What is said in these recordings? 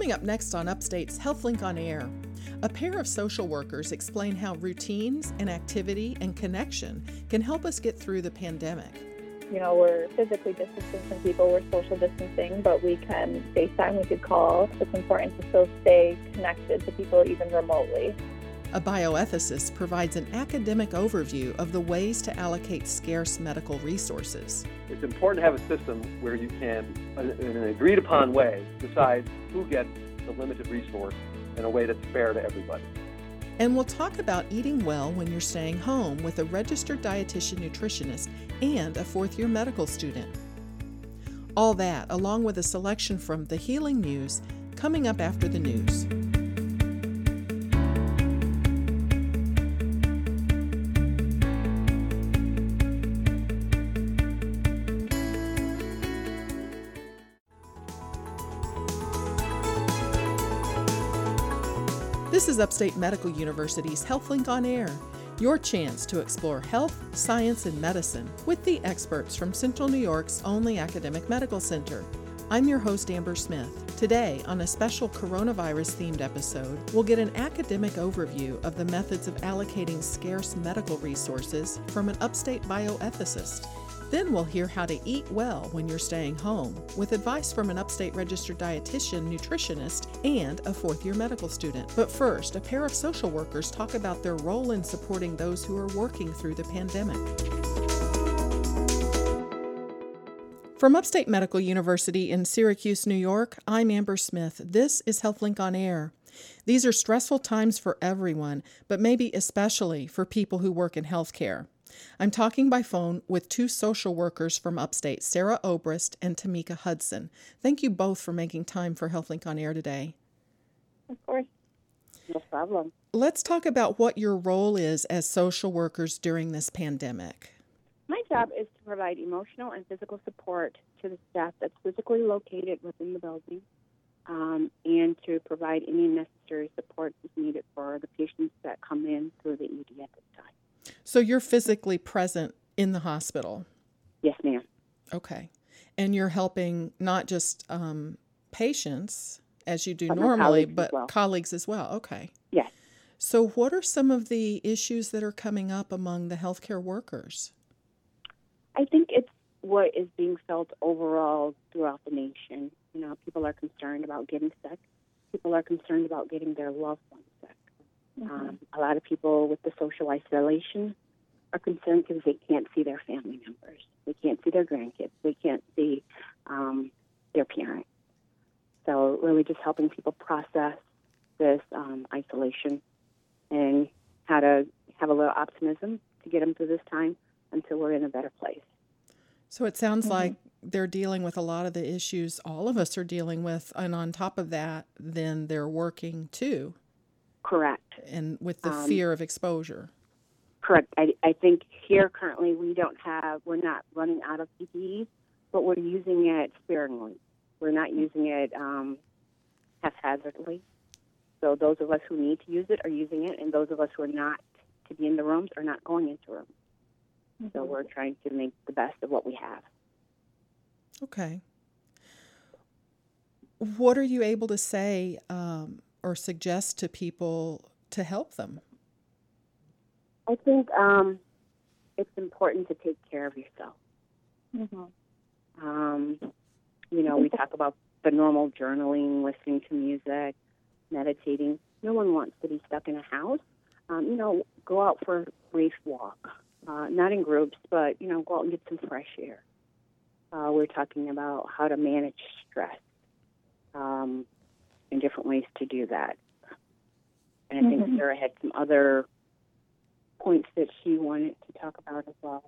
Coming up next on Upstate's HealthLink on Air, a pair of social workers explain how routines and activity and connection can help us get through the pandemic. You know, we're physically distancing from people, we're social distancing, but we can FaceTime, we could call. It's important to still stay connected to people even remotely. A bioethicist provides an academic overview of the ways to allocate scarce medical resources. It's important to have a system where you can, in an agreed upon way, decide who gets the limited resource in a way that's fair to everybody. And we'll talk about eating well when you're staying home with a registered dietitian nutritionist and a fourth year medical student. All that, along with a selection from the Healing News, coming up after the news. Upstate Medical University's HealthLink on Air, your chance to explore health, science, and medicine with the experts from Central New York's only academic medical center. I'm your host, Amber Smith. Today, on a special coronavirus themed episode, we'll get an academic overview of the methods of allocating scarce medical resources from an upstate bioethicist. Then we'll hear how to eat well when you're staying home, with advice from an upstate registered dietitian, nutritionist, and a fourth year medical student. But first, a pair of social workers talk about their role in supporting those who are working through the pandemic. From Upstate Medical University in Syracuse, New York, I'm Amber Smith. This is HealthLink on Air. These are stressful times for everyone, but maybe especially for people who work in healthcare. I'm talking by phone with two social workers from upstate, Sara Obrist and Tamika Hudson. Thank you both for making time for HealthLink on Air today. Of course. No problem. Let's talk about what your role is as social workers during this pandemic. My job is to provide emotional and physical support to the staff that's physically located within the building um, and to provide any necessary support that's needed for the patients that come in through the ED at this time. So you're physically present in the hospital? Yes, ma'am. Okay. And you're helping not just um, patients as you do But normally, colleagues as but well. colleagues as well. Okay. Yes. So, what are some of the issues that are coming up among the healthcare workers? I think it's what is being felt overall throughout the nation. You know, people are concerned about getting sick. People are concerned about getting their loved ones sick. Um, a lot of people with the social isolation are concerned because they can't see their family members. They can't see their grandkids. They can't see um, their parents. So, really, just helping people process this um, isolation and how to have a little optimism to get them through this time until we're in a better place. So, it sounds like they're dealing with a lot of the issues all of us are dealing with. And on top of that, then they're working too, Correct. and with the Um, fear of exposure. Correct. I, I think here currently we don't have, we're not running out of PPE, but we're using it sparingly. We're not using it um, haphazardly. So those of us who need to use it are using it, and those of us who are not to be in the rooms are not going into rooms. So we're trying to make the best of what we have. Okay. What are you able to say um, or suggest to people to help them? I think um, it's important to take care of yourself. Mm-hmm. Um, you know, we talk about the normal journaling, listening to music, meditating. No one wants to be stuck in a house. Um, you know, go out for a brief walk, uh, not in groups, but, you know, go out and get some fresh air. Uh, we're talking about how to manage stress um, and different ways to do that. And I think Mhm. Sara had some other points that she wanted to talk about as well.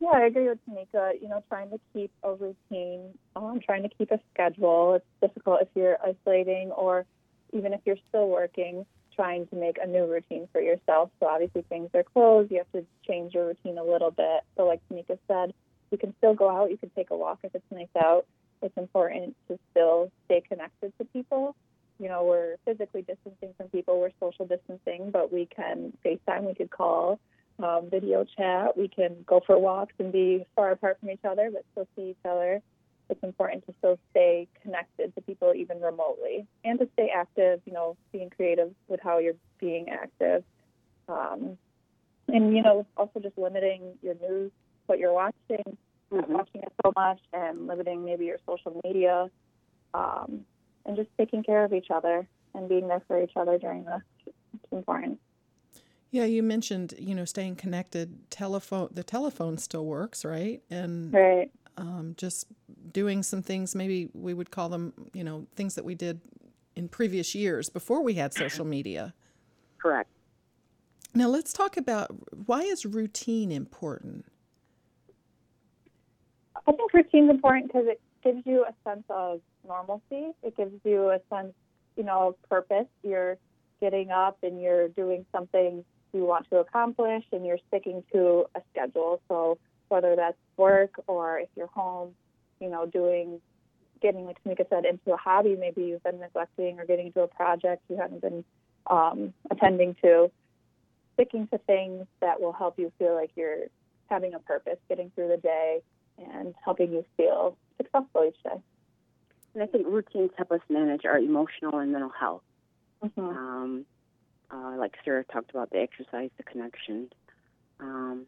Yeah, I agree with Tamika. You know, trying to keep a routine, um, trying to keep a schedule. It's difficult if you're isolating or even if you're still working, trying to make a new routine for yourself. So obviously things are closed. You have to change your routine a little bit. So like Tamika said, you can still go out. You can take a walk if it's nice out. It's important to still stay connected to people. You know, we're physically distancing from people. We're social distancing, but we can FaceTime. We could call um, video chat. We can go for walks and be far apart from each other, but still see each other. it's important to still stay connected to people even remotely and to stay active, you know, being creative with how you're being active. Um, and, you know, also just limiting your news, what you're watching, Mm-hmm. watching it so much, and limiting maybe your social media, um, and just taking care of each other and being there for each other during this. It's important. Yeah, you mentioned, you know, staying connected. Telephone, the telephone still works, right? And Right. um, just doing some things, maybe we would call them, you know, things that we did in previous years before we had social media. Correct. Now, let's talk about why is routine important? I think routine's important because it gives you a sense of normalcy. It gives you a sense, you know, of purpose. You're getting up and you're doing something you want to accomplish and you're sticking to a schedule. So whether that's work or if you're home, you know, doing, getting, like Tamika said, into a hobby maybe you've been neglecting or getting into a project you haven't been um, attending to, sticking to things that will help you feel like you're having a purpose, getting through the day, and helping you feel successful each day. And I think routines help us manage our emotional and mental health. Mm-hmm. Um, uh, like Sara talked about the exercise, the connection. Um,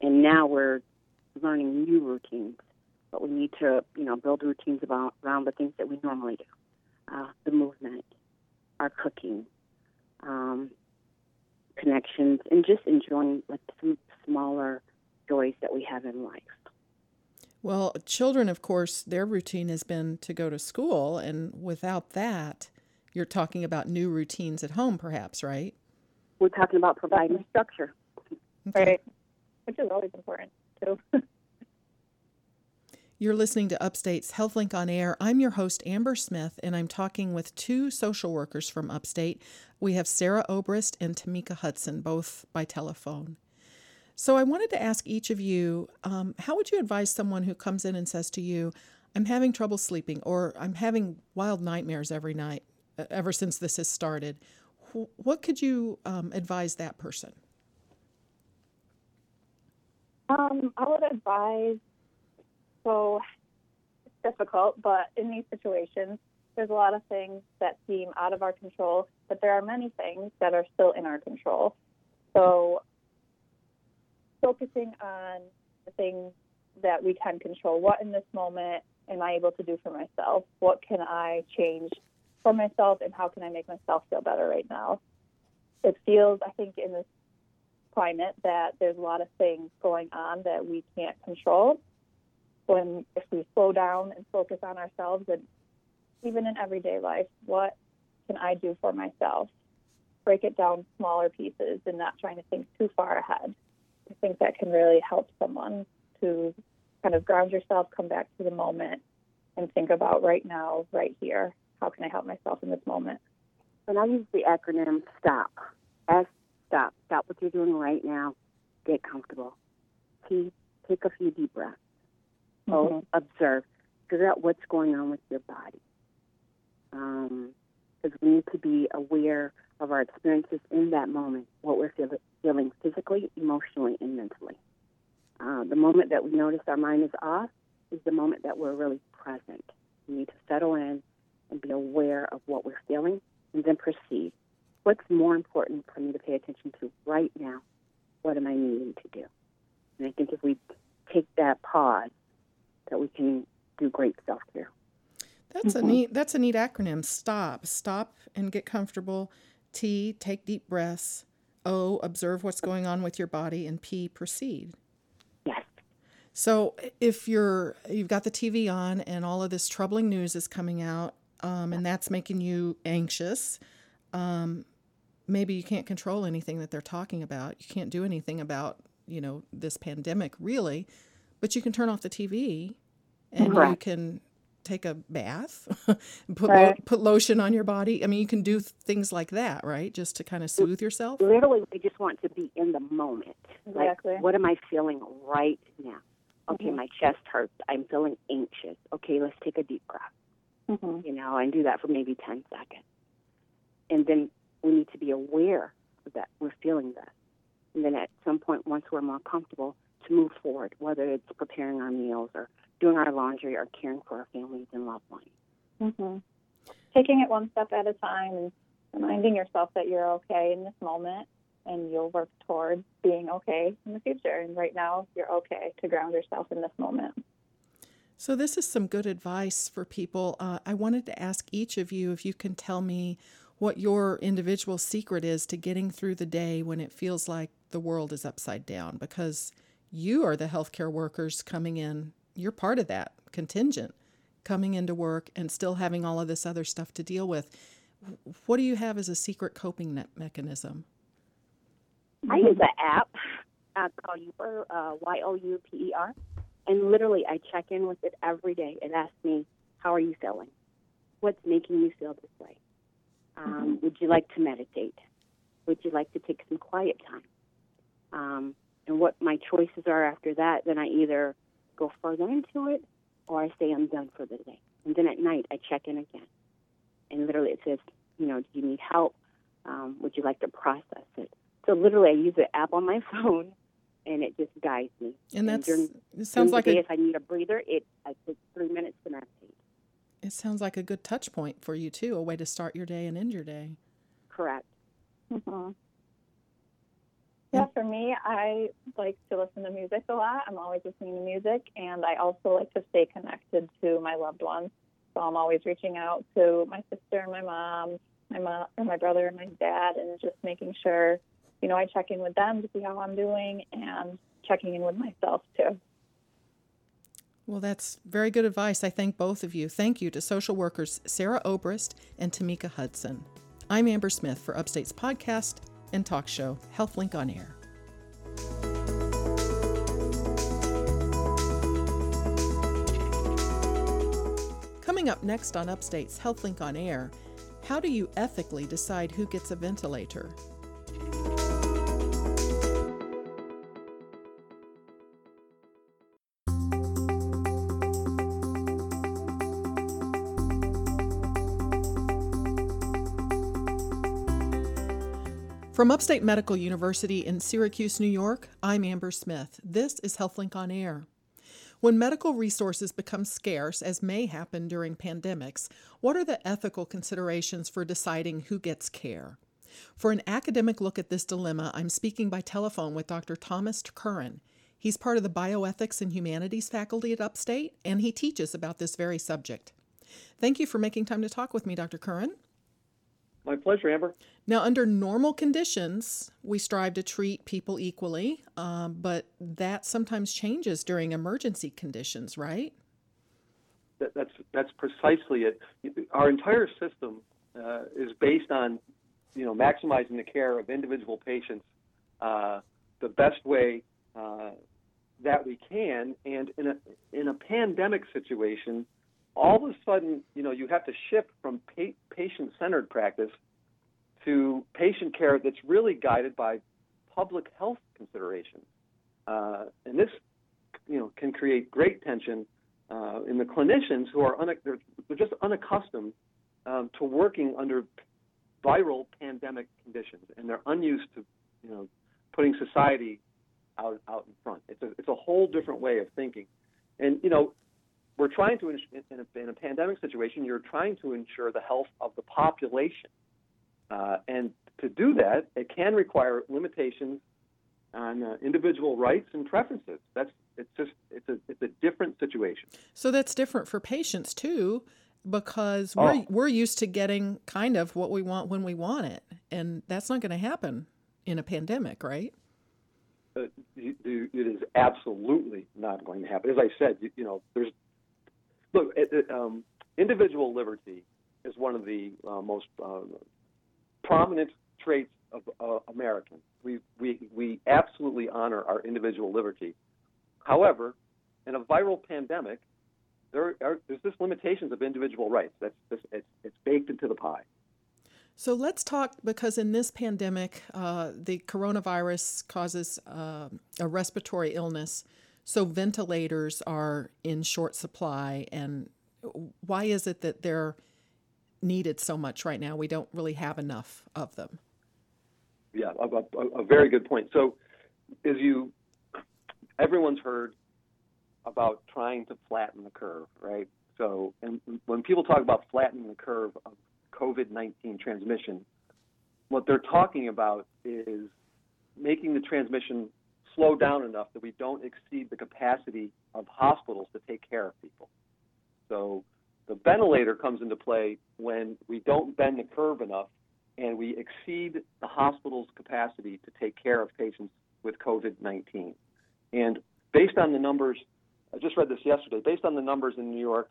and now we're learning new routines, but we need to, you know, build routines about around the things that we normally do, uh, the movement, our cooking, um, connections, and just enjoying like some smaller joys that we have in life. Well, children, of course, their routine has been to go to school, and without that, you're talking about new routines at home, perhaps, right? We're talking about providing structure. Okay. Right. Which is always important too. You're listening to Upstate's HealthLink on Air. I'm your host, Amber Smith, and I'm talking with two social workers from Upstate. We have Sara Obrist and Tamika Hudson, both by telephone. So I wanted to ask each of you um, how would you advise someone who comes in and says to you, I'm having trouble sleeping, or I'm having wild nightmares every night ever since this has started? Wh- What could you um, advise that person? Um, I would advise. So it's difficult, but in these situations, there's a lot of things that seem out of our control, but there are many things that are still in our control. So focusing on the things that we can control. What in this moment am I able to do for myself? What can I change for myself, and how can I make myself feel better right now? It feels, I think, in this climate that there's a lot of things going on that we can't control. When if we slow down and focus on ourselves, and even in everyday life, what can I do for myself? Break it down smaller pieces and not trying to think too far ahead. I think that can really help someone to kind of ground yourself, come back to the moment, and think about right now, right here. How can I help myself in this moment? And I use the acronym STOP. S stop. Stop what you're doing right now. Get comfortable. T, take a few deep breaths. O, mm-hmm. observe. Figure out what's going on with your body. Um, because we need to be aware of our experiences in that moment, what we're feel- feeling physically, emotionally, and mentally. Uh, the moment that we notice our mind is off is the moment that we're really present. We need to settle in and be aware of what we're feeling and then proceed. What's more important for me to pay attention to right now? What am I needing to do? And I think if we take that pause, that we can do great self care. That's a neat. That's a neat acronym. Stop. Stop and get comfortable. T. Take deep breaths. O. Observe what's going on with your body. And P. Proceed. Yes. So if you're you've got the TV on and all of this troubling news is coming out, um, and that's making you anxious, um, maybe you can't control anything that they're talking about. You can't do anything about you know this pandemic really, but you can turn off the TV, and you can take a bath, put lo- put lotion on your body. I mean, you can do th- things like that, right? Just to kind of soothe yourself. Literally, we just want to be in the moment. Exactly. Like, what am I feeling right now? Okay, Mhm. my chest hurts. I'm feeling anxious. Okay, let's take a deep breath. Mm-hmm. you know, and do that for maybe 10 seconds. And then we need to be aware that we're feeling this. And then at some point, once we're more comfortable, to move forward, whether it's preparing our meals or doing our laundry or caring for our families and loved ones. hmm Taking it one step at a time and reminding yourself that you're okay in this moment and you'll work towards being okay in the future. And right now, you're okay to ground yourself in this moment. So, this is some good advice for people. Uh, I wanted to ask each of you if you can tell me what your individual secret is to getting through the day when it feels like the world is upside down, because you are the healthcare workers coming in. You're part of that contingent coming into work and still having all of this other stuff to deal with. What do you have as a secret coping mechanism? I use an app uh, called Youper, uh, Y O U P E R, and literally I check in with it every day. It asks me, "How are you feeling? What's making you feel this way? Um, Would you like to meditate? Would you like to take some quiet time?" Um, and what my choices are after that, then I either go further into it or I say I'm done for the day. And then at night I check in again, and literally it says, "You know, do you need help? Um, would you like to process it?" So literally, I use the app on my phone, and it just guides me. And that's it during sounds like a if I need a breather, it I take three minutes to meditate. it sounds like a good touch point for you too, a way to start your day and end your day. Correct. hmm Yeah, for me, I like to listen to music a lot. I'm always listening to music, and I also like to stay connected to my loved ones. So I'm always reaching out to my sister, and my mom, my mom, or my brother, and my dad, and just making sure, you know, I check in with them to see how I'm doing, and checking in with myself too. Well, that's very good advice. I thank both of you. Thank you to social workers Sara Obrist and Tamika Hudson. I'm Amber Smith for Upstate's podcast and talk show, HealthLink on Air. Coming up next on Upstate's HealthLink on Air, how do you ethically decide who gets a ventilator? From Upstate Medical University in Syracuse, New York, I'm Amber Smith. This is HealthLink on Air. When medical resources become scarce, as may happen during pandemics, what are the ethical considerations for deciding who gets care? For an academic look at this dilemma, I'm speaking by telephone with Dr. Thomas Curran. He's part of the Bioethics and Humanities faculty at Upstate, and he teaches about this very subject. Thank you for making time to talk with me, Dr. Curran. My pleasure, Amber. Now, under normal conditions, we strive to treat people equally, um, but that sometimes changes during emergency conditions, right? That, that's that's precisely it. Our entire system uh, is based on, you know, maximizing the care of individual patients uh, the best way uh, that we can. And in a in a pandemic situation, all of a sudden, you know, you have to shift from pa- patient-centered practice to patient care that's really guided by public health considerations. Uh, and this, you know, can create great tension uh, in the clinicians who are un- they're, they're just unaccustomed um, to working under viral pandemic conditions, and they're unused to, you know, putting society out out in front. It's a it's a whole different way of thinking, and you know, we're trying to in a, in a pandemic situation, you're trying to ensure the health of the population, uh, and to do that, it can require limitations on uh, individual rights and preferences. That's it's just it's a it's a different situation. So that's different for patients too, because we're Oh. we're used to getting kind of what we want when we want it, and that's not going to happen in a pandemic, right? Uh, you- you- it is absolutely not going to happen. As I said, you, you know, there's look, it, it, um, individual liberty is one of the uh, most uh, prominent traits of uh, Americans. We, we we absolutely honor our individual liberty. However, in a viral pandemic, there are there's just limitations of individual rights. That's just, it's it's baked into the pie. So let's talk because in this pandemic, uh, the coronavirus causes uh, a respiratory illness. So ventilators are in short supply. And why is it that they're needed so much right now? We don't really have enough of them. Yeah, a, a, a very good point. So, as you, everyone's heard about trying to flatten the curve, right? So, and when people talk about flattening the curve of COVID 19 transmission, what they're talking about is making the transmission slow down enough that we don't exceed the capacity of hospitals to take care of people. So, the ventilator comes into play when we don't bend the curve enough and we exceed the hospital's capacity to take care of patients with COVID 19. And based on the numbers, I just read this yesterday, based on the numbers in New York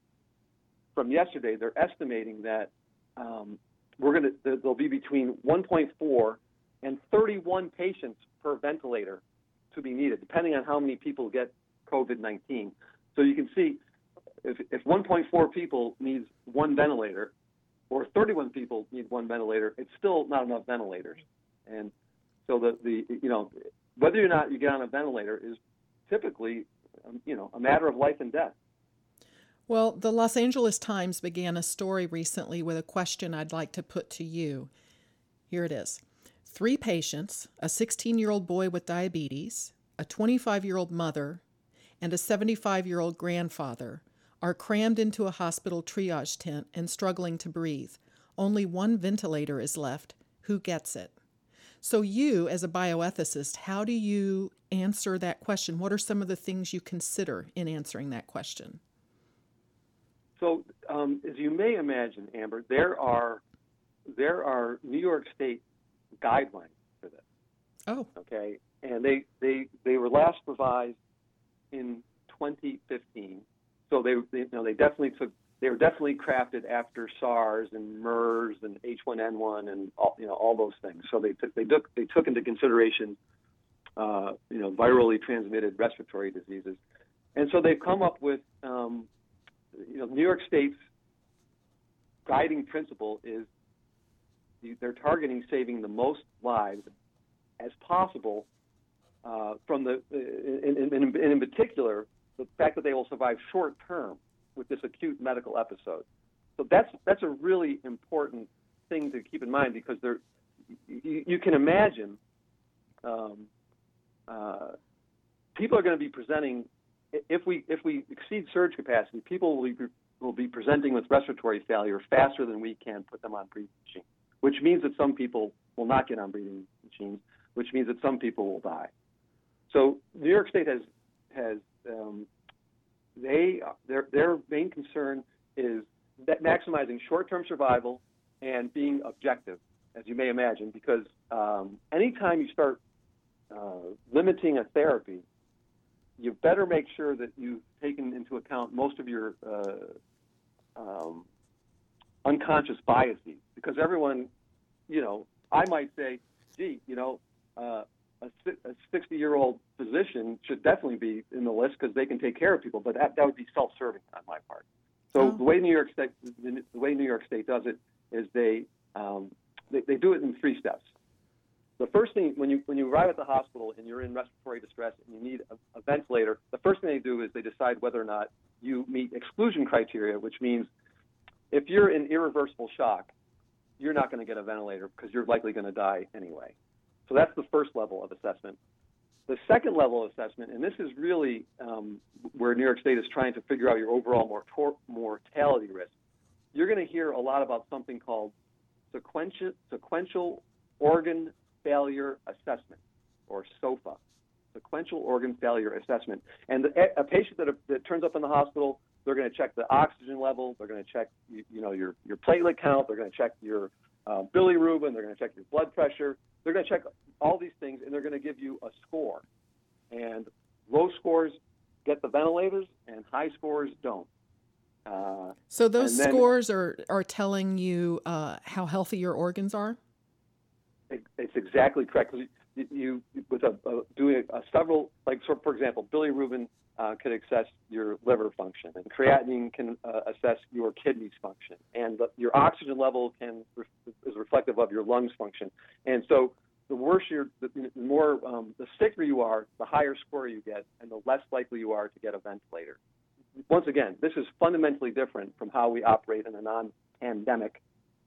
from yesterday, they're estimating that um, we're going to there'll be between 1.4 and 31 patients per ventilator to be needed, depending on how many people get COVID-19. So you can see if, if 1.4 people needs one ventilator, or 31 people need one ventilator, it's still not enough ventilators. And so the, the you know whether or not you get on a ventilator is typically um, you know a matter of life and death. Well, the Los Angeles Times began a story recently with a question I'd like to put to you. Here it is. Three patients, a 16 year old boy with diabetes, a 25 year old mother, and a 75 year old grandfather, are crammed into a hospital triage tent and struggling to breathe. Only one ventilator is left. Who gets it? So, you, as a bioethicist, how do you answer that question? What are some of the things you consider in answering that question? So, um, as you may imagine, Amber, there are there are New York State guidelines for this. Oh. Okay, and they they they were last revised in 2015. So they, they you know they definitely took they were definitely crafted after SARS and MERS and H1N1 and all, you know all those things. So they took they took they took into consideration uh, you know virally transmitted respiratory diseases, and so they've come up with um, you know, New York State's guiding principle is they're targeting saving the most lives as possible uh, from the, in, in, in, in particular, the fact that they will survive short term with this acute medical episode. So that's that's a really important thing to keep in mind because there, you, you can imagine um, uh, people are going to be presenting if we if we exceed surge capacity, people will be, will be presenting with respiratory failure faster than we can put them on breathing machines, which means that some people will not get on breathing machines, which means that some people will die. So New York State has has um, they their their main concern is that maximizing short-term survival and being objective, as you may imagine, because um, anytime you start uh, limiting a therapy, you better make sure that you've taken into account most of your uh, um, unconscious biases because everyone, you know, I might say, gee, you know, uh, a 60 year old physician should definitely be in the list because they can take care of people, but that, that would be self serving on my part. So oh. the way New York State the, the way New York State does it is they, um, they they do it in three steps the first thing when you when you arrive at the hospital and you're in respiratory distress and you need a, a, ventilator, the first thing they do is they decide whether or not you meet exclusion criteria, which means if you're in irreversible shock, you're not going to get a ventilator because you're likely going to die anyway. So that's the first level of assessment. The second level of assessment, and this is really um, where New York State is trying to figure out your overall mortality risk. You're going to hear a lot about something called sequential, sequential organ failure assessment, or SOFA, sequential organ failure assessment. And the, a patient that, that turns up in the hospital, they're going to check the oxygen level, they're going to check you, you know your your platelet count, they're going to check your uh, bilirubin, they're going to check your blood pressure, they're going to check all these things, and they're going to give you a score. And low scores get the ventilators, and high scores don't. Uh, so those then, scores are are telling you uh, how healthy your organs are. It's exactly correct. You, you with a, a doing a, a several like so for example, bilirubin uh, can assess your liver function, and creatinine can uh, assess your kidneys function, and the, your oxygen level can is reflective of your lungs function. And so, the worse you're, the, the more um, the sicker you are, the higher score you get, and the less likely you are to get a ventilator. Once again, this is fundamentally different from how we operate in a non-pandemic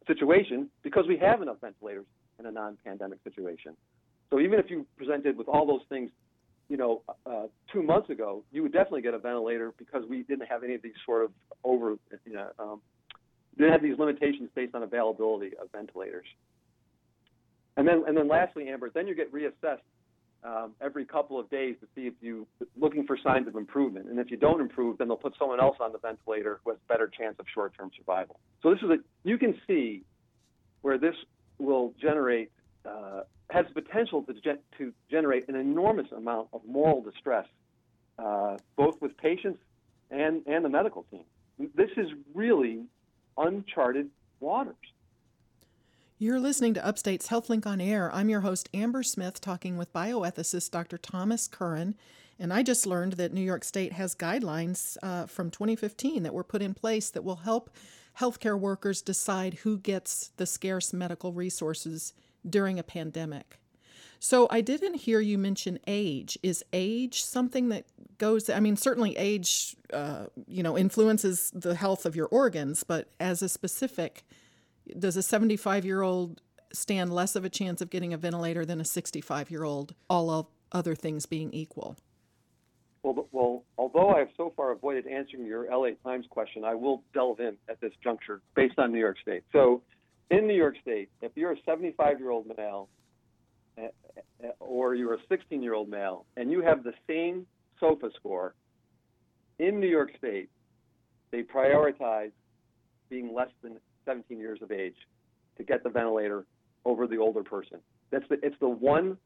situation because we have enough ventilators in a non-pandemic situation. So even if you presented with all those things you know, uh, two months ago, you would definitely get a ventilator because we didn't have any of these sort of over, you know, um, didn't have these limitations based on availability of ventilators. And then, and then lastly, Amber, then you get reassessed um, every couple of days to see if you looking for signs of improvement. And if you don't improve, then they'll put someone else on the ventilator with better chance of short-term survival. So this is a you can see where this will generate uh, has the potential to, to generate an enormous amount of moral distress, uh, both with patients and and the medical team. This is really uncharted waters. You're listening to Upstate's HealthLink on Air. I'm your host, Amber Smith, talking with bioethicist Dr. Thomas Curran. And I just learned that New York State has guidelines uh, from 2015 that were put in place that will help healthcare workers decide who gets the scarce medical resources during a pandemic. So I didn't hear you mention age. Is age something that goes? I mean, certainly age, uh, you know, influences the health of your organs, but as a specific does a 75 year old stand less of a chance of getting a ventilator than a 65 year old, all other things being equal? Well, well, although I have so far avoided answering your LA Times question, I will delve in at this juncture based on New York State. So, in New York State, if you're a 75 year old male eh, eh, or you're a 16 year old male and you have the same SOFA score, in New York State, they prioritize being less than 17 years of age to get the ventilator over the older person. That's the, it's the one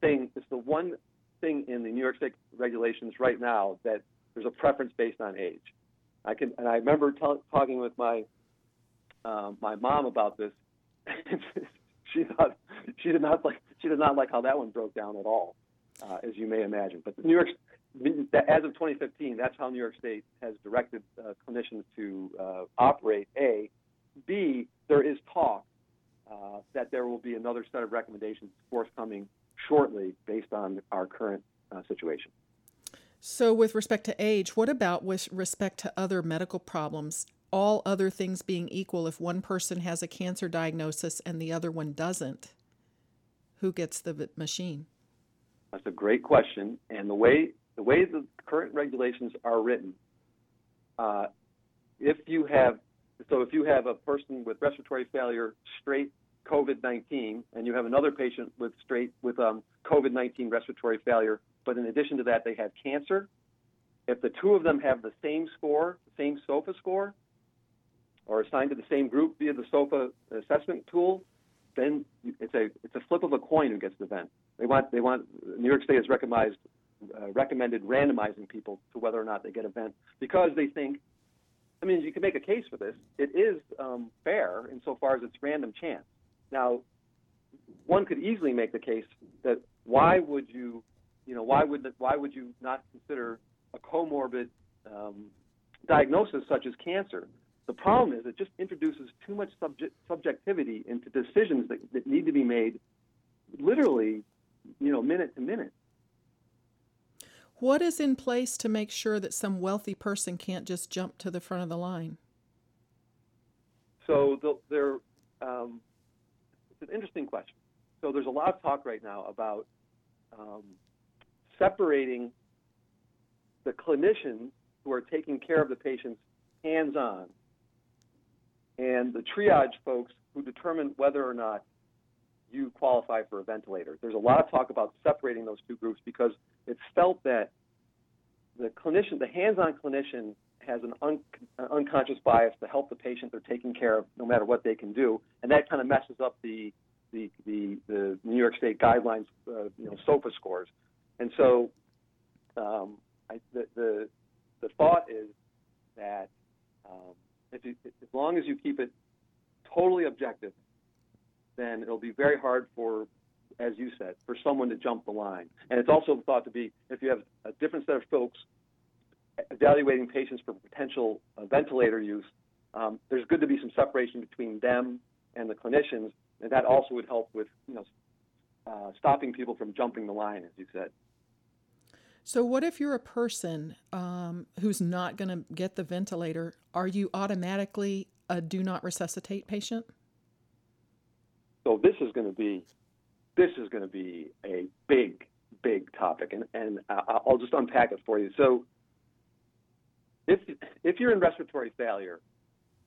thing, it's the one thing in the New York State regulations right now that there's a preference based on age. I can, and I remember t- talking with my um, my mom about this. she thought she did not like she did not like how that one broke down at all, uh, as you may imagine. But New York, as of 2015, that's how New York State has directed uh, clinicians to uh, operate. A B, there is talk uh, that there will be another set of recommendations forthcoming shortly based on our current uh, situation. So, with respect to age, what about with respect to other medical problems? All other things being equal, if one person has a cancer diagnosis and the other one doesn't, who gets the machine? That's a great question. And the way the way the current regulations are written, uh, if you have so if you have a person with respiratory failure straight COVID-19, and you have another patient with straight with um, COVID-19 respiratory failure, but in addition to that they have cancer, if the two of them have the same score, the same SOFA score, or assigned to the same group via the SOFA assessment tool, then it's a it's a flip of a coin who gets the vent. They want they want New York State has recommended uh, recommended randomizing people to whether or not they get a vent because they think I mean, you can make a case for this. It is um, fair insofar as it's random chance. Now, one could easily make the case that why would you, you know, why would why would you not consider a comorbid um, diagnosis such as cancer? The problem is it just introduces too much subject, subjectivity into decisions that, that need to be made literally, you know, minute to minute. What is in place to make sure that some wealthy person can't just jump to the front of the line? So the, there, um, it's an interesting question. So there's a lot of talk right now about um, separating the clinicians who are taking care of the patients hands-on and the triage folks who determine whether or not you qualify for a ventilator. There's a lot of talk about separating those two groups because it's felt that the clinician, the hands-on clinician, has an un, unconscious bias to help the patient they're taking care of, no matter what they can do, and that kind of messes up the the, the, the New York State guidelines, uh, you know, SOFA scores. And so, um, I, the, the the thought is that um, if you, as long as you keep it totally objective, then it'll be very hard for as you said, for someone to jump the line. And it's also thought to be if you have a different set of folks evaluating patients for potential uh, ventilator use, um, there's good to be some separation between them and the clinicians, and that also would help with you know uh, stopping people from jumping the line, as you said. So, what if you're a person um, who's not going to get the ventilator? Are you automatically a do not resuscitate patient? So, this is going to be this is going to be a big, big topic, and, and I'll just unpack it for you. So, if if you're in respiratory failure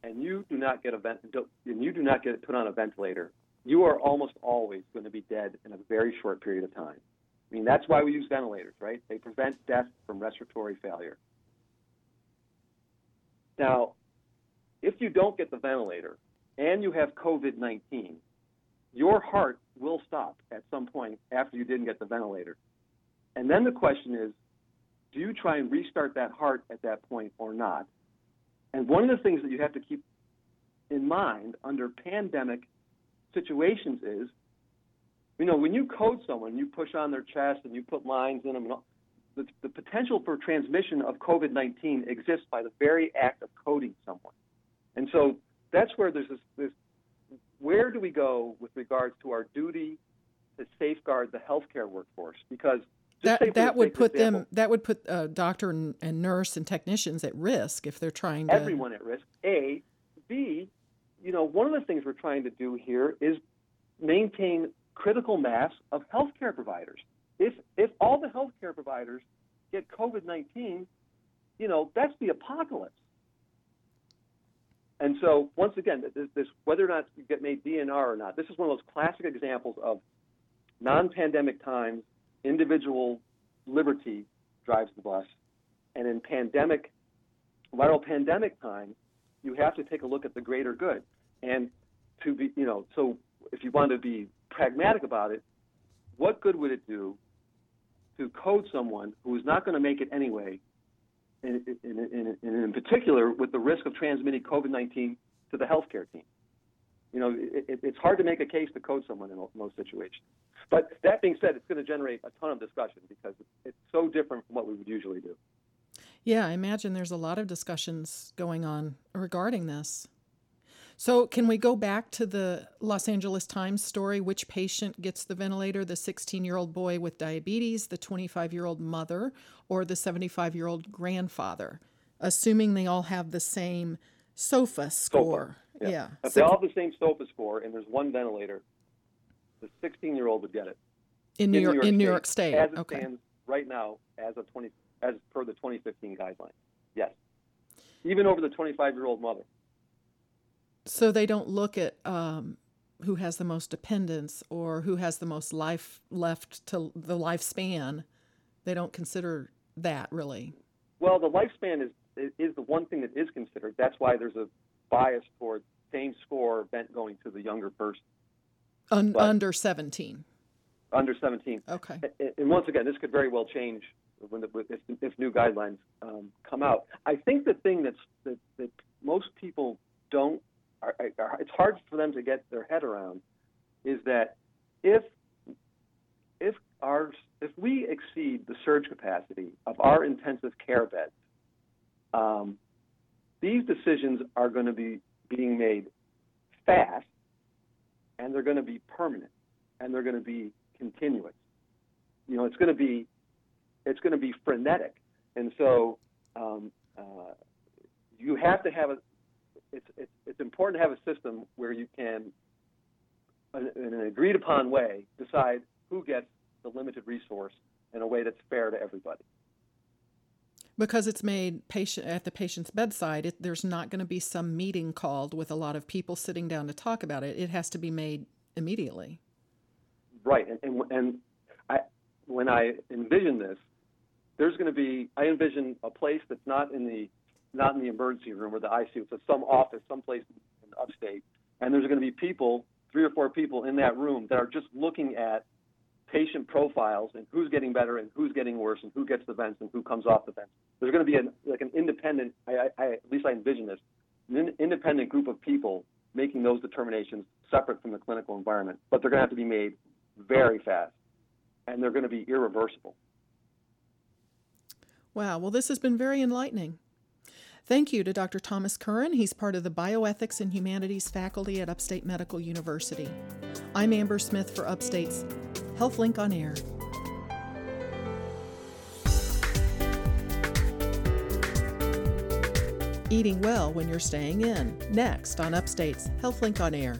and you do not get a vent, and you do not get put on a ventilator, you are almost always going to be dead in a very short period of time. I mean, that's why we use ventilators, right? They prevent death from respiratory failure. Now, if you don't get the ventilator and you have COVID 19, your heart will stop at some point after you didn't get the ventilator. And then the question is do you try and restart that heart at that point or not? And one of the things that you have to keep in mind under pandemic situations is, you know, when you code someone, you push on their chest and you put lines in them, and all, the, the potential for transmission of COVID 19 exists by the very act of coding someone. And so that's where there's this, this where do we go with regards to our duty to safeguard the healthcare workforce? Because that that would put example, them that would put a doctor and, and, nurse and technicians at risk if they're trying to everyone at risk. A, B, you know, one of the things we're trying to do here is maintain critical mass of healthcare providers. If if all the healthcare providers get COVID nineteen, you know, that's the apocalypse. And so, once again, this, this, whether or not you get made DNR or not, this is one of those classic examples of non-pandemic times, individual liberty drives the bus, and in pandemic, viral pandemic times, you have to take a look at the greater good. And to be, you know, so if you want to be pragmatic about it, what good would it do to code someone who is not going to make it anyway in, in, in, in particular with the risk of transmitting COVID 19 to the healthcare team. You know, it, it's hard to make a case to code someone in most situations. But that being said, it's going to generate a ton of discussion because it's so different from what we would usually do. Yeah, I imagine there's a lot of discussions going on regarding this. So, can we go back to the Los Angeles Times story? Which patient gets the ventilator? The 16 year old boy with diabetes, the 25 year old mother, or the 75 year old grandfather? Assuming they all have the same SOFA score. SOFA. Yeah. yeah. They all have the same SOFA score and there's one ventilator, the 16 year old would get it. In New, in York, York, in New York State. As it okay. stands right now, as of 20, as per the 2015 guidelines. Yes. Even over the 25 year old mother. So they don't look at um, who has the most dependents or who has the most life left to the lifespan. They don't consider that really. Well, the lifespan is is the one thing that is considered. That's why there's a bias toward same score bent going to the younger person. Un- under 17. Under 17. Okay. And once again, this could very well change when the, if, if new guidelines um, come out. I think the thing that's that, that most people don't are, are, it's hard for them to get their head around is that if if our if we exceed the surge capacity of our intensive care beds, um, these decisions are going to be being made fast, and they're going to be permanent, and they're going to be continuous. You know, it's going to be it's going to be frenetic, and so um, uh, you have to have a it's, it's, it's important to have a system where you can, in an agreed upon way, decide who gets the limited resource in a way that's fair to everybody. Because it's made patient at the patient's bedside, it, there's not going to be some meeting called with a lot of people sitting down to talk about it. It has to be made immediately. Right, and and, and I, when I envision this, there's going to be I envision a place that's not in the not in the emergency room or the ICU. It's some office, someplace in upstate, and there's going to be people, three or four people in that room that are just looking at patient profiles and who's getting better and who's getting worse and who gets the vents and who comes off the vents. There's going to be an, like an independent, I, I, at least I envision this, an independent group of people making those determinations separate from the clinical environment, but they're going to have to be made very fast and they're going to be irreversible. Wow. Well, this has been very enlightening. Thank you to Dr. Thomas Curran. He's part of the Bioethics and Humanities faculty at Upstate Medical University. I'm Amber Smith for Upstate's HealthLink on Air. Eating well when you're staying in. Next on Upstate's HealthLink on Air.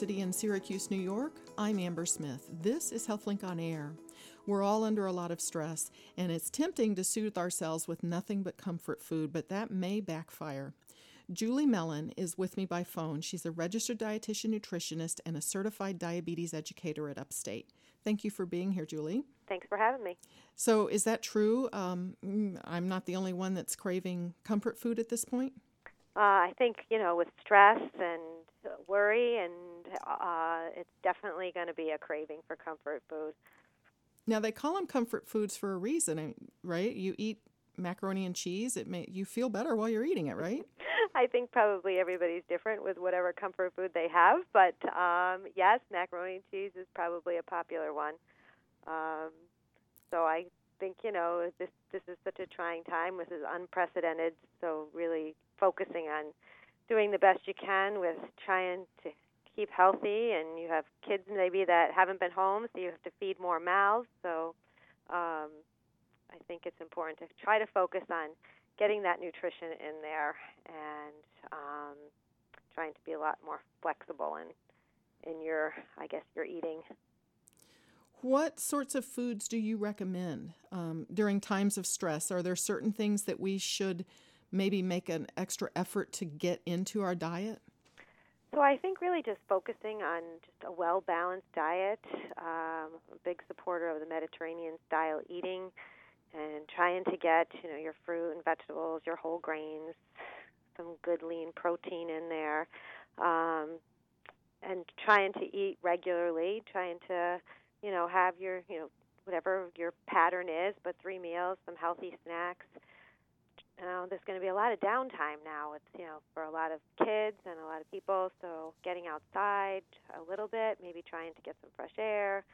In Syracuse, New York. I'm Amber Smith. This is HealthLink on Air. We're all under a lot of stress, and it's tempting to soothe ourselves with nothing but comfort food, but that may backfire. Julie Mellen is with me by phone. She's a registered dietitian nutritionist and a certified diabetes educator at Upstate. Thank you for being here, Julie. Thanks for having me. So, is that true? Um, mm, I'm not the only one that's craving comfort food at this point? Uh, I think, you know, with stress and worry, and uh, it's definitely going to be a craving for comfort food. Now, they call them comfort foods for a reason, right? You eat macaroni and cheese, it may you feel better while you're eating it, right? I think probably everybody's different with whatever comfort food they have, but um, yes, macaroni and cheese is probably a popular one. Um, so I think you know this this is such a trying time. This is unprecedented. So really focusing on doing the best you can with trying to keep healthy, and you have kids maybe that haven't been home, so you have to feed more mouths. So um, I think it's important to try to focus on getting that nutrition in there and um, trying to be a lot more flexible in in your I guess your eating. What sorts of foods do you recommend um, during times of stress? Are there certain things that we should maybe make an extra effort to get into our diet? So I think really just focusing on just a well balanced diet. Um, a big supporter of the Mediterranean style eating and trying to get you know your fruit and vegetables, your whole grains, some good lean protein in there, um, and trying to eat regularly, trying to you know have your you know whatever your pattern is, but three meals, some healthy snacks. Uh, there's going to be a lot of downtime now. It's you know for a lot of kids and a lot of people. So getting outside a little bit, maybe trying to get some fresh air,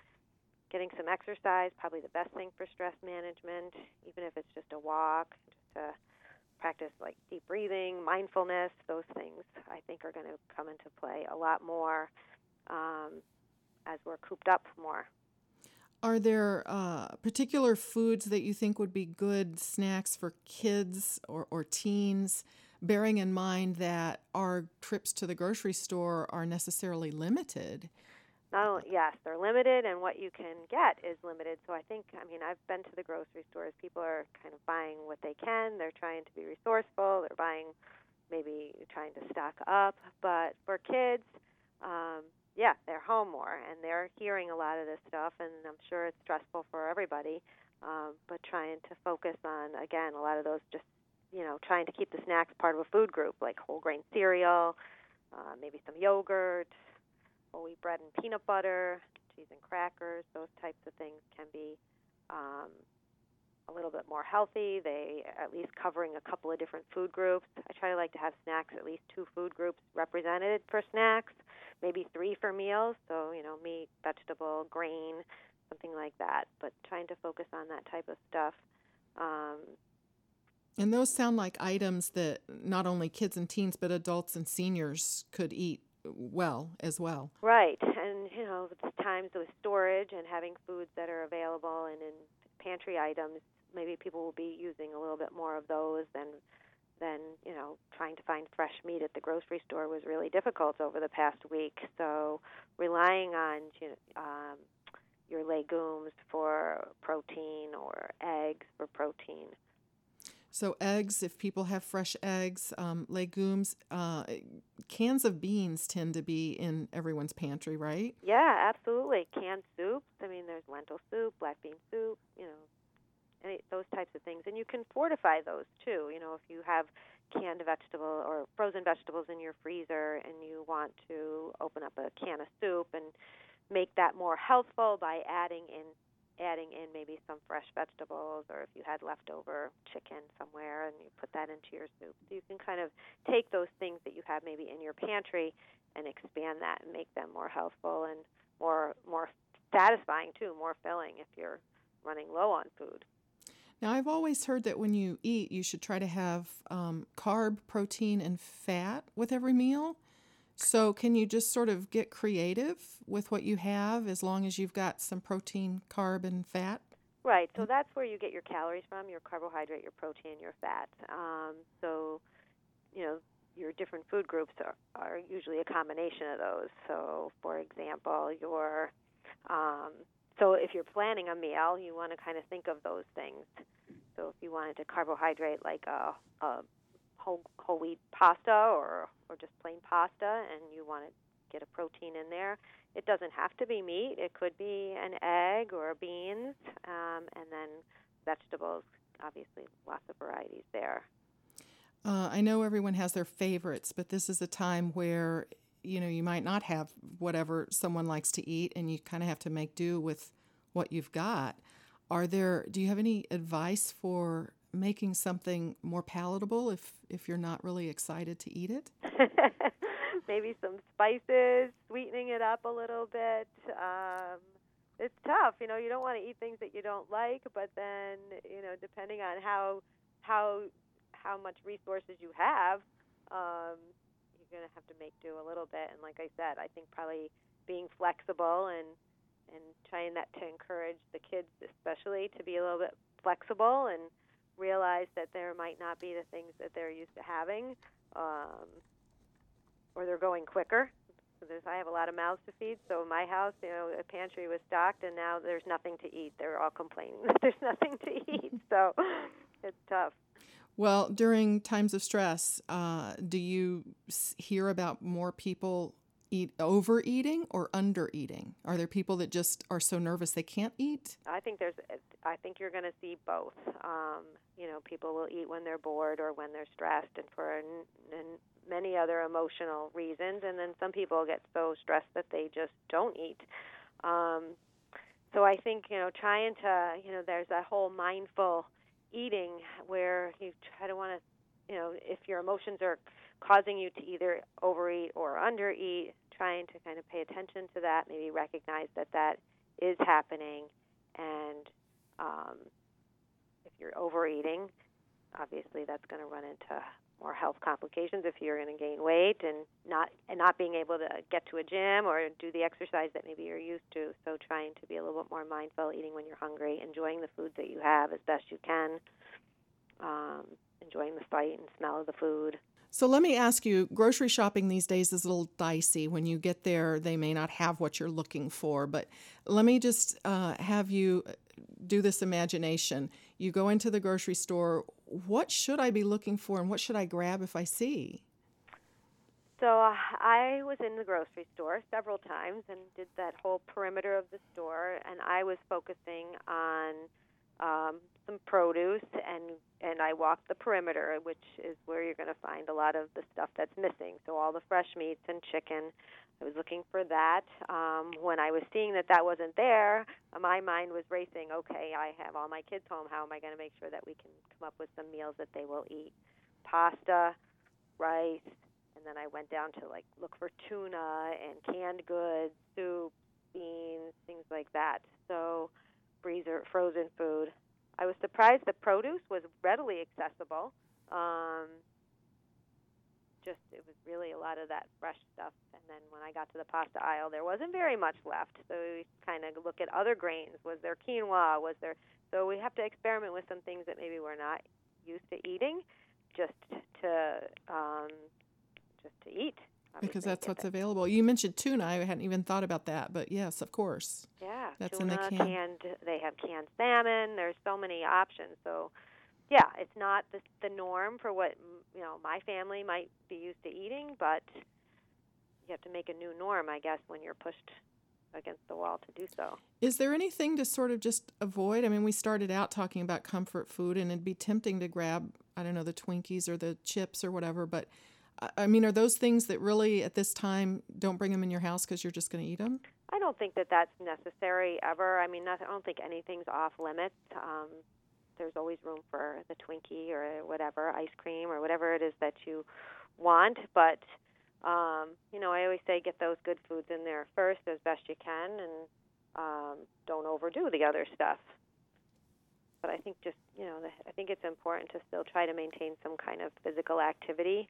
getting some exercise, probably the best thing for stress management, even if it's just a walk, just to practice like deep breathing, mindfulness, those things I think are going to come into play a lot more um, as we're cooped up more. Are there uh, particular foods that you think would be good snacks for kids or, or teens, bearing in mind that our trips to the grocery store are necessarily limited? only yes they're limited and what you can get is limited. So i think i mean i've been to the grocery stores. People are kind of buying what they can. They're trying to be resourceful. They're buying maybe trying to stock up. But for kids um yeah they're home more and they're hearing a lot of this stuff and i'm sure it's stressful for everybody um but trying to focus on again a lot of those just you know trying to keep the snacks part of a food group like whole grain cereal uh, maybe some yogurt whole wheat bread and peanut butter, cheese and crackers, those types of things can be um, a little bit more healthy. They at least covering a couple of different food groups. I try to like to have snacks at least two food groups represented for snacks, maybe three for meals. So you know meat, vegetable, grain, something like that. But trying to focus on that type of stuff. Um, and those sound like items that not only kids and teens, but adults and seniors could eat well as well. Right, and you know, times with storage and having foods that are available and in pantry items, maybe people will be using a little bit more of those than than you know trying to find fresh meat at the grocery store was really difficult over the past week. So relying on you know, um, your legumes for protein or eggs for protein so eggs, if people have fresh eggs, um, legumes, uh, cans of beans tend to be in everyone's pantry, right? Yeah, absolutely. Canned soups. I mean, there's lentil soup, black bean soup. You know, any those types of things, and you can fortify those too. You know, if you have canned vegetable or frozen vegetables in your freezer and you want to open up a can of soup and make that more healthful by adding in adding in maybe some fresh vegetables or if you had leftover chicken somewhere and you put that into your soup. So you can kind of take those things that you have maybe in your pantry and expand that and make them more healthful and more more satisfying too, more filling if you're running low on food. Now, I've always heard that when you eat, you should try to have um, carb, protein, and fat with every meal. So, can you just sort of get creative with what you have as long as you've got some protein, carb, and fat? Right. So, that's where you get your calories from your carbohydrate, your protein, your fat. Um, so, you know, your different food groups are, are usually a combination of those. So, for example, your um, so if you're planning a meal, you want to kind of think of those things. So if you wanted to carbohydrate like a, a whole whole wheat pasta or or just plain pasta, and you want to get a protein in there, it doesn't have to be meat. It could be an egg or beans, um, and then vegetables. Obviously, lots of varieties there. Uh, I know everyone has their favorites, but this is a time where you know you might not have whatever someone likes to eat, and you kind of have to make do with what you've got. Are there? Do you have any advice for making something more palatable if if you're not really excited to eat it? Maybe some spices, sweetening it up a little bit. Um, it's tough, you know. You don't want to eat things that you don't like, but then you know, depending on how how how much resources you have, um, you're going to have to make do a little bit. And like I said, I think probably being flexible and and trying that to encourage the kids, especially, to be a little bit flexible and realize that there might not be the things that they're used to having, um, or they're going quicker. So I have a lot of mouths to feed. So my house, you know, the pantry was stocked, and now there's nothing to eat. They're all complaining that there's nothing to eat. So it's tough. Well, during times of stress, uh, do you hear about more people eat overeating or undereating? Are there people that just are so nervous they can't eat? I think there's. I think you're going to see both. Um, you know, people will eat when they're bored or when they're stressed, and for many other emotional reasons. And then some people get so stressed that they just don't eat. Um, so I think you know, trying to you know, there's that whole mindful eating where you try to want to, you know, if your emotions are causing you to either overeat or undereat, trying to kind of pay attention to that, maybe recognize that that is happening, and um, if you're overeating, obviously that's going to run into more health complications if you're going to gain weight and not and not being able to get to a gym or do the exercise that maybe you're used to. So trying to be a little bit more mindful, eating when you're hungry, enjoying the food that you have as best you can, um, enjoying the sight and smell of the food. So let me ask you grocery shopping these days is a little dicey. When you get there, they may not have what you're looking for. But let me just uh, have you do this imagination. You go into the grocery store. What should I be looking for and what should I grab if I see? So uh, I was in the grocery store several times and did that whole perimeter of the store, and I was focusing on um, some produce and and I walked the perimeter, which is where you're going to find a lot of the stuff that's missing. So all the fresh meats and chicken. I was looking for that. Um, when I was seeing that that wasn't there, my mind was racing. Okay, I have all my kids home. How am I going to make sure that we can come up with some meals that they will eat? Pasta, rice, and then I went down to like look for tuna and canned goods, soup, beans, things like that. So freezer frozen food. I was surprised the produce was readily accessible. Um, just it was really a lot of that fresh stuff. And then when I got to the pasta aisle, there wasn't very much left. So we kind of look at other grains. Was there quinoa? Was there? So we have to experiment with some things that maybe we're not used to eating, just to um, just to eat because that's what's available. You mentioned tuna. I hadn't even thought about that, but yes, of course. Yeah, that's tuna, in the can. canned. They have canned salmon. There's so many options. So, yeah, it's not the the norm for what you know my family might be used to eating, but you have to make a new norm, I guess, when you're pushed against the wall to do so. Is there anything to sort of just avoid? I mean, we started out talking about comfort food, and it'd be tempting to grab, I don't know, the Twinkies or the chips or whatever, but I mean, are those things that really at this time don't bring them in your house because you're just going to eat them? I don't think that that's necessary ever. I mean, not, I don't think anything's off limits. Um, there's always room for the Twinkie or whatever, ice cream or whatever it is that you want. But, um, you know, I always say get those good foods in there first as best you can and um, don't overdo the other stuff. But I think just, you know, I think it's important to still try to maintain some kind of physical activity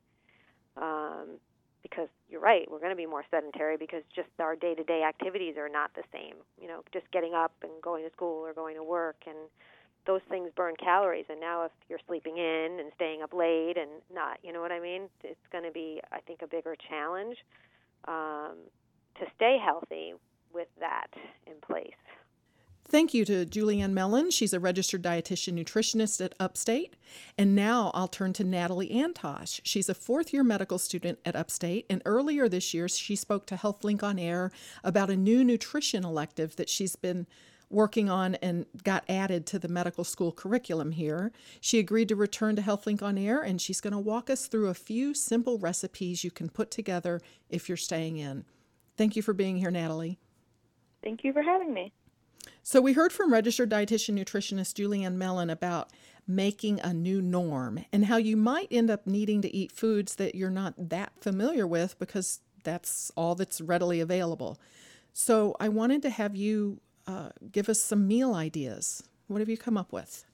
um, because you're right, we're going to be more sedentary because just our day to day activities are not the same. You know, just getting up and going to school or going to work and those things burn calories and now if you're sleeping in and staying up late and not you know what i mean it's going to be i think a bigger challenge um, to stay healthy with that in place Thank you to Juliann Mellen. She's a registered dietitian nutritionist at Upstate. And now I'll turn to Natalie Antosh. She's a fourth year medical student at Upstate. And earlier this year, she spoke to HealthLink on Air about a new nutrition elective that she's been working on and got added to the medical school curriculum here. She agreed to return to HealthLink on Air and she's going to walk us through a few simple recipes you can put together if you're staying in. Thank you for being here, Natalie. Thank you for having me. So, we heard from registered dietitian nutritionist Juliann Mellen about making a new norm and how you might end up needing to eat foods that you're not that familiar with because that's all that's readily available. So, I wanted to have you uh, give us some meal ideas. What have you come up with?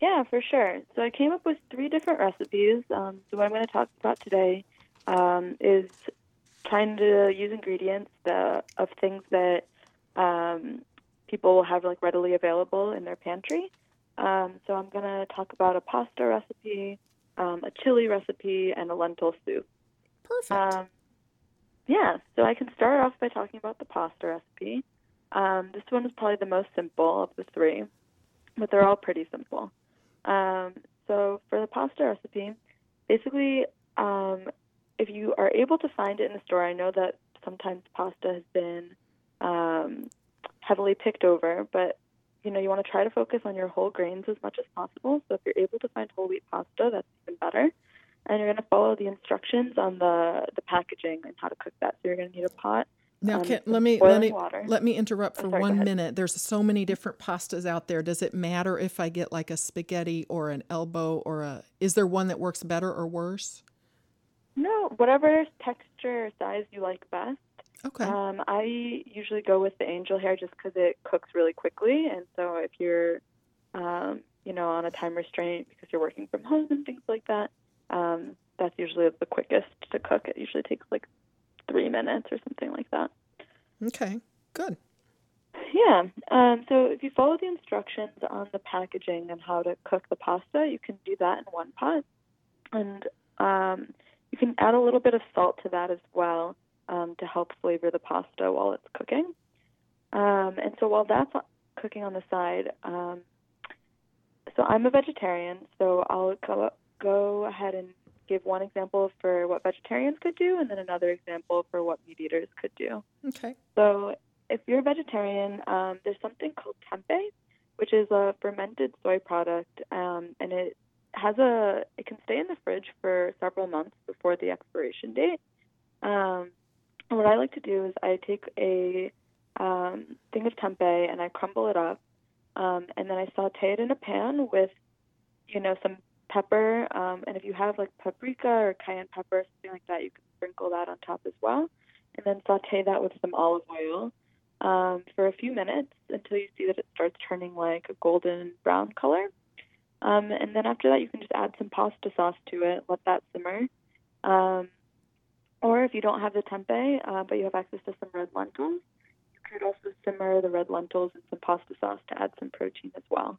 Yeah, for sure. So, I came up with three different recipes. Um, so, what I'm going to talk about today um, is trying to use ingredients that, of things that um, people will have like readily available in their pantry. Um, so I'm going to talk about a pasta recipe, um, a chili recipe, and a lentil soup. Perfect. Um, yeah, so I can start off by talking about the pasta recipe. Um, this one is probably the most simple of the three, but they're all pretty simple. Um, so for the pasta recipe, basically, um, if you are able to find it in the store, I know that sometimes pasta has been um, heavily picked over, but you know you want to try to focus on your whole grains as much as possible. So if you're able to find whole wheat pasta, that's even better. And you're going to follow the instructions on the the packaging and how to cook that. So you're going to need a pot. Now, um, can, let me let me water. let me interrupt Oh, for sorry, one minute. There's so many different pastas out there. Does it matter if I get like a spaghetti or an elbow or a? Is there one that works better or worse? No, whatever texture or size you like best. Okay. Um, I usually go with the angel hair just because it cooks really quickly, and so if you're, um, you know, on a time restraint because you're working from home and things like that, um, that's usually the quickest to cook. It usually takes like three minutes or something like that. okay. Good. Yeah. Um, so if you follow the instructions on the packaging and how to cook the pasta, you can do that in one pot, and um, you can add a little bit of salt to that as well um, to help flavor the pasta while it's cooking. Um, and so while that's cooking on the side, um, so I'm a vegetarian, so I'll go, go ahead and give one example for what vegetarians could do, and then another example for what meat eaters could do. Okay. So, if you're a vegetarian, um, there's something called tempeh, which is a fermented soy product, um, and it has a it can stay in the fridge for several months before the expiration date. Um, and what I like to do is I take a um, thing of tempeh and I crumble it up, um, and then I saute it in a pan with, you know, some pepper, um, and if you have like paprika or cayenne pepper, something like that, you can sprinkle that on top as well, and then saute that with some olive oil um, for a few minutes until you see that it starts turning like a golden brown color. Um, and then after that, you can just add some pasta sauce to it, let that simmer. Um, or if you don't have the tempeh, uh, but you have access to some red lentils, you could also simmer the red lentils in some pasta sauce to add some protein as well.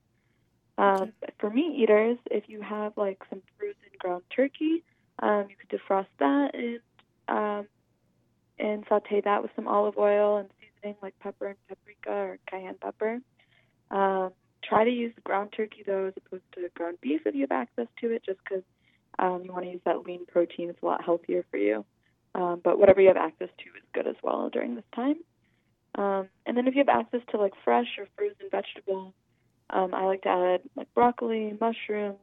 Um, for meat eaters, if you have like some frozen ground turkey, um, you could defrost that and um, and saute that with some olive oil and seasoning like pepper and paprika or cayenne pepper. Um, try to use ground turkey though, as opposed to ground beef if you have access to it, just because um, you want to use that lean protein. It's a lot healthier for you. Um, but whatever you have access to is good as well during this time. Um, and then if you have access to like fresh or frozen vegetables, um, I like to add like broccoli, mushrooms,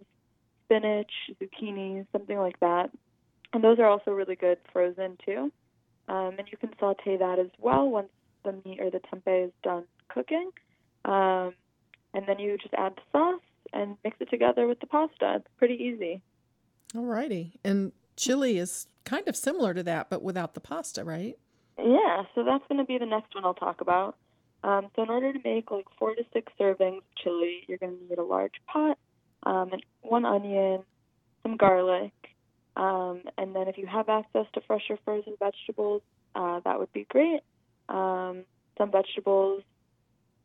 spinach, zucchini, something like that. And those are also really good frozen too. Um, and you can saute that as well once the meat or the tempeh is done cooking. Um, and then you just add the sauce and mix it together with the pasta. It's pretty easy. Alrighty. And chili is kind of similar to that, but without the pasta, right? Yeah, so that's going to be the next one I'll talk about. Um, so in order to make like four to six servings of chili, you're going to need a large pot, um, and one onion, some garlic, um, and then if you have access to fresh or frozen vegetables, uh, that would be great. Um, some vegetables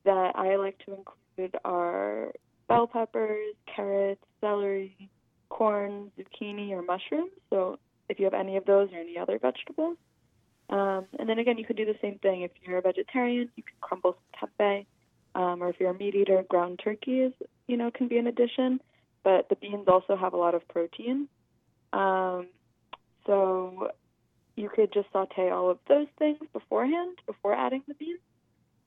that I like to include are bell peppers, carrots, celery, corn, zucchini, or mushrooms. So if you have any of those or any other vegetables. Um, and then again, you could do the same thing. If you're a vegetarian, you can crumble some tempeh, um, or if you're a meat eater, ground turkey is you know can be an addition. But the beans also have a lot of protein, um, so you could just saute all of those things beforehand before adding the beans,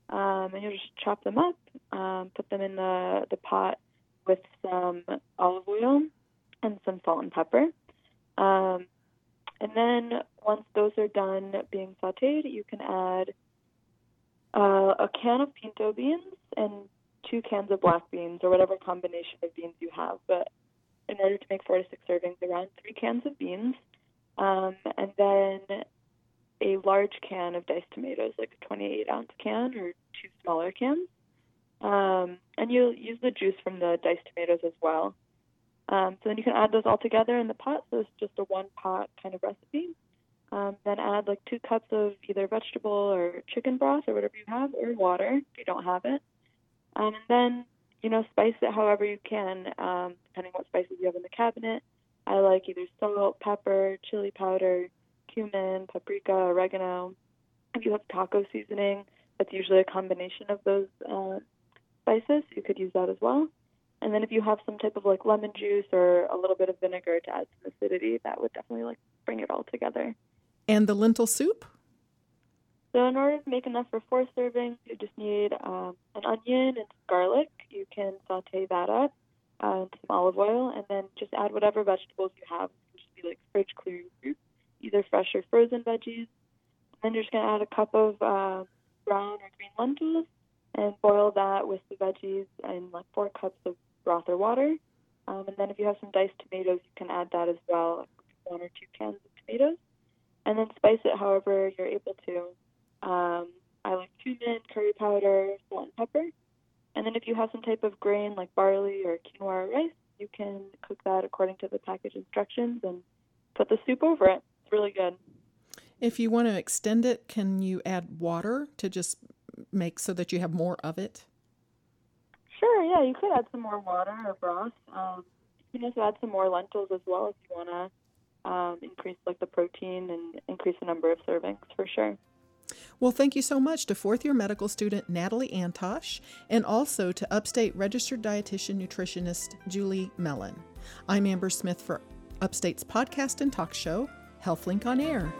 um, and you'll just chop them up, um, put them in the the pot with some olive oil and some salt and pepper. Um, and then once those are done being sauteed, you can add uh, a can of pinto beans and two cans of black beans or whatever combination of beans you have. But in order to make four to six servings, around three cans of beans, um, and then a large can of diced tomatoes, like a 28 ounce can or two smaller cans. Um, and you'll use the juice from the diced tomatoes as well. Um, so then you can add those all together in the pot. So it's just a one pot kind of recipe. Um, then add like two cups of either vegetable or chicken broth or whatever you have, or water if you don't have it. Um, and then you know spice it however you can, um, depending what spices you have in the cabinet. I like either salt, pepper, chili powder, cumin, paprika, oregano. If you have taco seasoning, that's usually a combination of those uh, spices. You could use that as well. And then if you have some type of like lemon juice or a little bit of vinegar to add some acidity, that would definitely like bring it all together. And the lentil soup? So in order to make enough for four servings, you just need um, an onion and garlic. You can saute that up, uh, some olive oil, and then just add whatever vegetables you have. It can just be like fridge clear fruit, either fresh or frozen veggies. And then you're just gonna add a cup of uh, brown or green lentils and boil that with the veggies and like four cups of broth or water. Um, and then if you have some diced tomatoes, you can add that as well, like one or two cans of tomatoes. And then spice it however you're able to. Um, I like cumin, curry powder, salt, and pepper. And then if you have some type of grain like barley or quinoa or rice, you can cook that according to the package instructions and put the soup over it. It's really good. If you want to extend it, can you add water to just make so that you have more of it? Sure, yeah, you could add some more water or broth. Um, you can also add some more lentils as well if you want to um, increase like the protein and increase the number of servings for sure. Well, thank you so much to fourth year medical student Natalie Antosh and also to Upstate registered dietitian nutritionist Julie Mellen. I'm Amber Smith for Upstate's podcast and talk show, HealthLink on Air.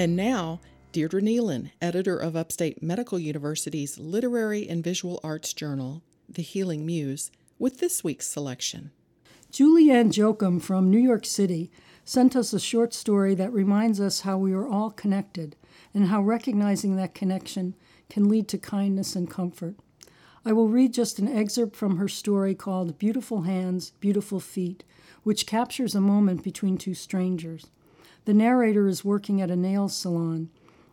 And now, Deirdre Neilan, editor of Upstate Medical University's Literary and Visual Arts Journal, The Healing Muse, with this week's selection. Julianne Jochum from New York City sent us a short story that reminds us how we are all connected and how recognizing that connection can lead to kindness and comfort. I will read just an excerpt from her story called Beautiful Hands, Beautiful Feet, which captures a moment between two strangers. The narrator is working at a nail salon.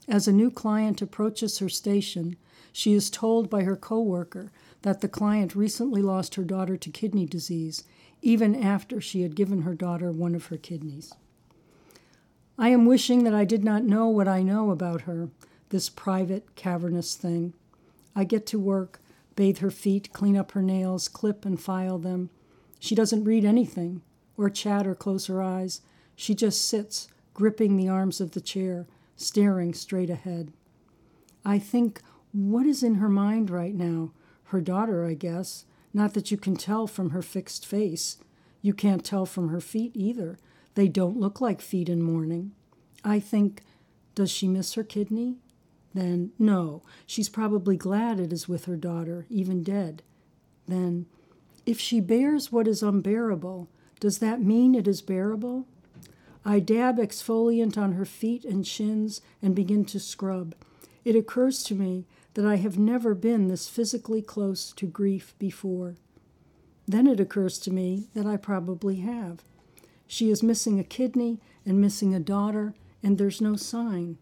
As a new client approaches her station, she is told by her coworker that the client recently lost her daughter to kidney disease, even after she had given her daughter one of her kidneys. I am wishing that I did not know what I know about her, this private, cavernous thing. I get to work, bathe her feet, clean up her nails, clip and file them. She doesn't read anything, or chat or close her eyes. She just sits, gripping the arms of the chair, staring straight ahead. I think, what is in her mind right now? Her daughter, I guess. Not that you can tell from her fixed face. You can't tell from her feet either. They don't look like feet in mourning. I think, does she miss her kidney? Then, no, she's probably glad it is with her daughter, even dead. Then, if she bears what is unbearable, does that mean it is bearable? I dab exfoliant on her feet and shins and begin to scrub. It occurs to me that I have never been this physically close to grief before. Then it occurs to me that I probably have. She is missing a kidney and missing a daughter, and there's no sign.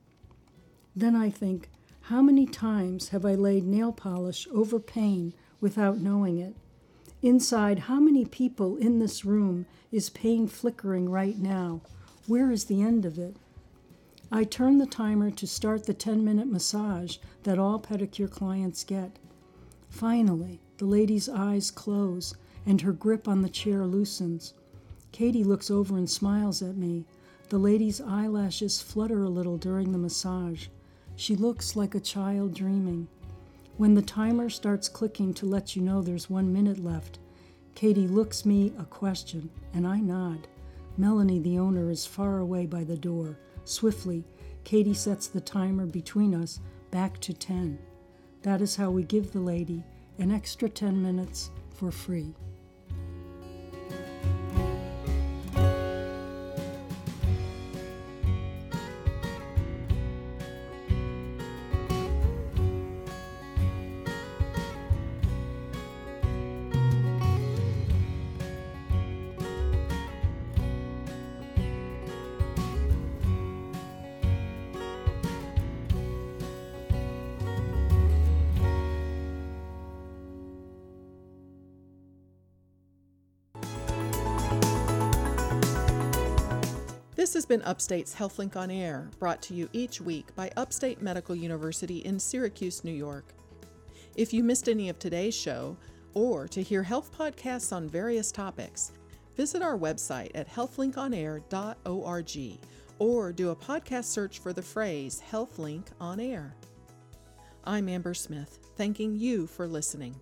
Then I think, How many times have I laid nail polish over pain without knowing it? Inside, how many people in this room is pain flickering right now? Where is the end of it? I turn the timer to start the 10 minute massage that all pedicure clients get. Finally, the lady's eyes close and her grip on the chair loosens. Katie looks over and smiles at me. The lady's eyelashes flutter a little during the massage. She looks like a child dreaming. When the timer starts clicking to let you know there's one minute left, Katie looks me a question, and I nod. Melanie, the owner, is far away by the door. Swiftly, Katie sets the timer between us back to 10. That is how we give the lady an extra 10 minutes for free. Has been Upstate's HealthLink on Air, brought to you each week by Upstate Medical University in Syracuse, New York. If you missed any of today's show, or to hear health podcasts on various topics, visit our website at healthlinkonair.org or do a podcast search for the phrase HealthLink on Air. I'm Amber Smith, thanking you for listening.